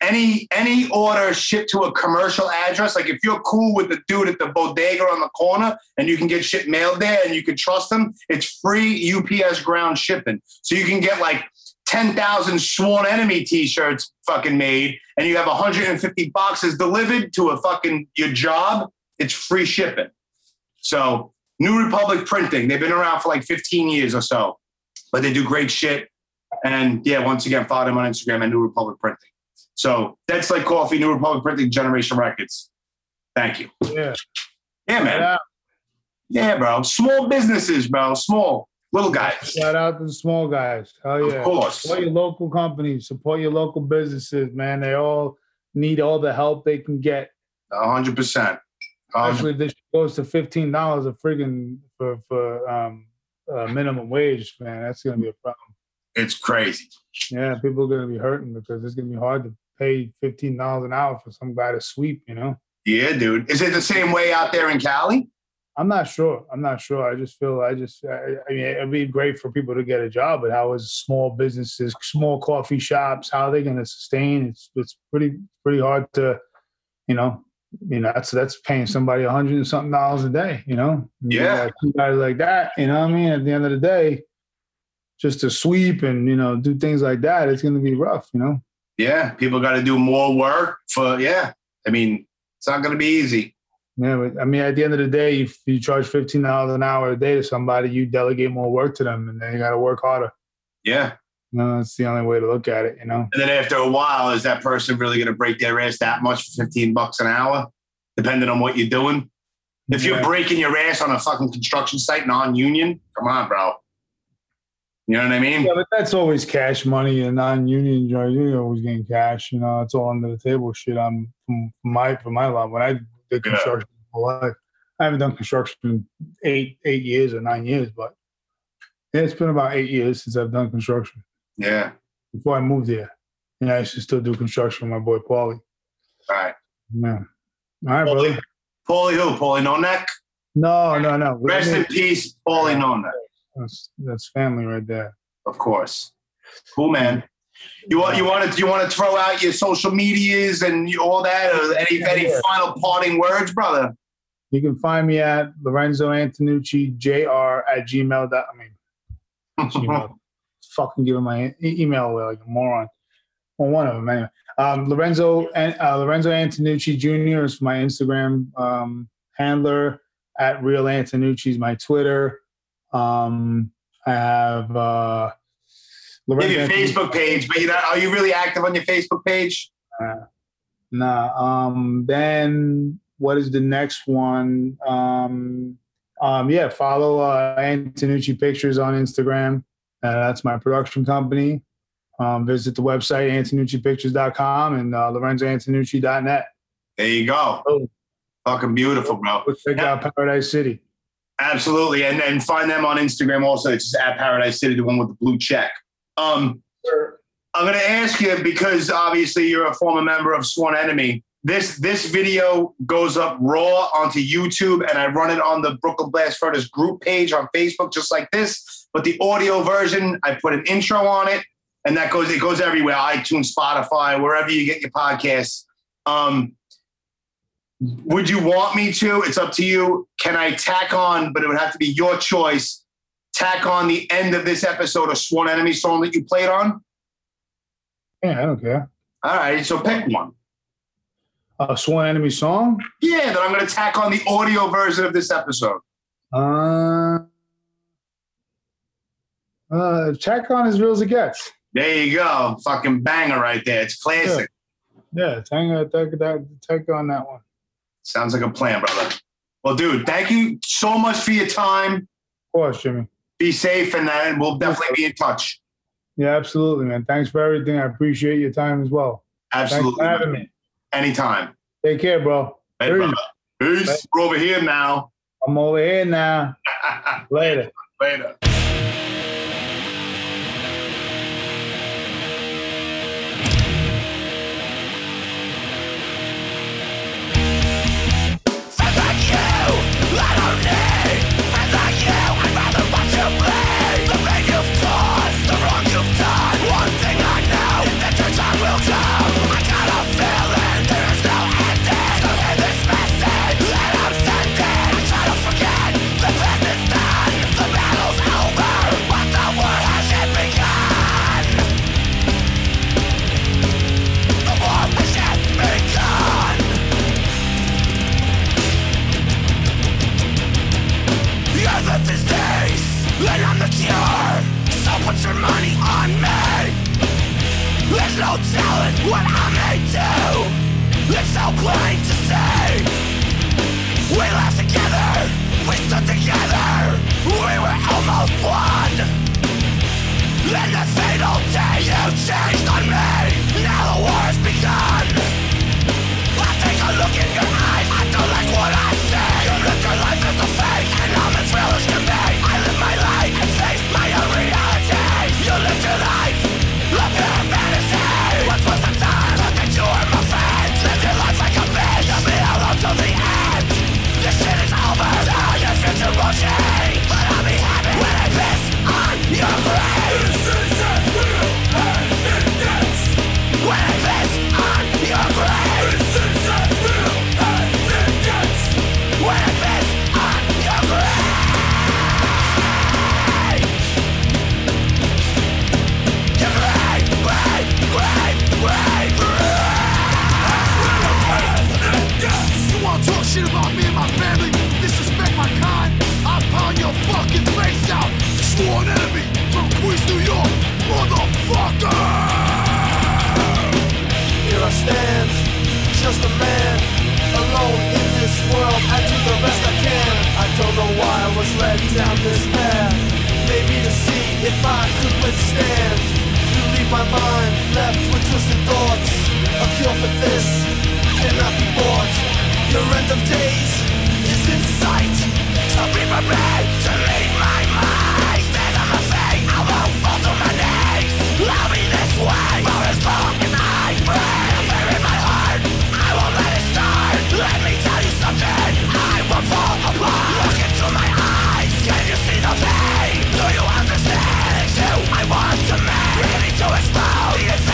any any order shipped to a commercial address. Like if you're cool with the dude at the bodega on the corner and you can get shit mailed there and you can trust them, it's free UPS ground shipping. So you can get like 10,000 sworn enemy t-shirts fucking made and you have 150 boxes delivered to a fucking your job. It's free shipping. So New Republic Printing, they've been around for like 15 years or so, but they do great shit. And yeah, once again, follow them on Instagram at New Republic Printing. So that's like coffee, New Republic Printing, Generation Records. Thank you. Yeah. Yeah, man. Yeah, bro. Small businesses, bro. Small, little guys. Shout out to the small guys. Hell yeah. Of course. Support your local companies, support your local businesses, man. They all need all the help they can get. Hundred percent. Especially if this goes to fifteen dollars a friggin' for for um uh, minimum wage, man. That's gonna be a problem. It's crazy. Yeah, people are gonna be hurting because it's gonna be hard to pay fifteen dollars an hour for some guy to sweep, you know? Yeah, dude. Is it the same way out there in Cali? I'm not sure. I'm not sure. I just feel I just I, I mean it'd be great for people to get a job, but how is small businesses, small coffee shops, how are they going to sustain? It's it's pretty pretty hard to, you know, you know that's that's paying somebody a hundred and something dollars a day. You know, Yeah. guys like that. You know what I mean? At the end of the day, just to sweep and you know do things like that, it's going to be rough. You know. Yeah, people got to do more work for. Yeah, I mean, it's not going to be easy. Yeah, but I mean, at the end of the day, if you charge fifteen dollars an hour a day to somebody, you delegate more work to them, and then you got to work harder. Yeah. Uh, no, that's the only way to look at it. You know. And then after a while, is that person really going to break their ass that much for 15 bucks an hour, depending on what you're doing? If you're Yeah. breaking your ass on a fucking construction site, non-union, come on, bro. You know what I mean? Yeah, but that's always cash money and non-union. You're always getting cash. You know, it's all under the table shit. I'm from, from my from my love. When I did construction my whole life. I haven't done construction in eight eight years or nine years, but yeah, it's been about eight years since I've done construction. Yeah. Before I moved here, and I used to still do construction with my boy Paulie. All right. Yeah. All right, brother. Paulie who? Paulie No Neck? No, no, no. Rest in peace, Paulie No Neck. That's that's family right there. Of course. Cool, man. You want you want to you want to throw out your social medias and all that? Or any any final parting words, brother? You can find me at Lorenzo Antonucci Jr. at gmail. I mean, Gmail. Fucking giving my e- email away like a moron. Well, one of them anyway. Um, Lorenzo and uh, Lorenzo Antonucci Jr. is my Instagram um, handler. At Real Antonucci is my Twitter. Um, I have uh, You have your Facebook page, but you know, are you really active on your Facebook page? Uh, nah. Um, then what is the next one? Um, um, yeah, follow uh, Antonucci Pictures on Instagram. Uh, that's my production company. Um, visit the website antonuccipictures.com and uh, lorenzoantonucci.net. There you go. Fucking beautiful, bro. Check out Paradise City. Absolutely, and and find them on Instagram also. It's just at Paradise City, the one with the blue check. Um, I'm going to ask you because obviously you're a former member of Sworn Enemy. This this video goes up raw onto YouTube, and I run it on the Brooklyn Blast Furnace group page on Facebook, just like this. But the audio version, I put an intro on it, and that goes it goes everywhere: iTunes, Spotify, wherever you get your podcasts. Um, would you want me to? It's up to you. Can I tack on, but it would have to be your choice. Tack on the end of this episode a Sworn Enemy song that you played on. Yeah, I don't care. All right, so pick one. A Sworn Enemy song? Yeah, that I'm going to tack on the audio version of this episode. Uh, uh, check on as real as it gets. There you go. Fucking banger right there. It's classic. Yeah, take, uh, take on that one. Sounds like a plan, brother. Well, dude, thank you so much for your time. Of course, Jimmy. Be safe, and uh, we'll definitely be in touch. Yeah, absolutely, man. Thanks for everything. I appreciate your time as well. Absolutely. Having me. Anytime. Take care, bro. Later, Peace. brother. Peace. We're over here now. I'm over here now. Later. Later. You're There's no telling what I may do. It's so plain to see. We laughed together, we stood together. We were almost one. Then the fatal day you changed on me. Now the war has begun. I take a look in your eyes. I don't like what I say. You live your life as a fake, and I'm as real as can be. just a man alone in this world. I do the best I can. I don't know why I was led down this path. Maybe to see if I could withstand. You leave my mind left with twisted thoughts. A cure for this cannot be bought. Your end of days is in sight. So be prepared to leave my mind. Stand on my feet. I won't fall to my knees. Love me this way. For as long as I breathe. Let me tell you something. I will fall apart. Look into my eyes. Can you see the pain? Do you understand? Who I want to make. Ready to explode.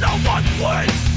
no one wins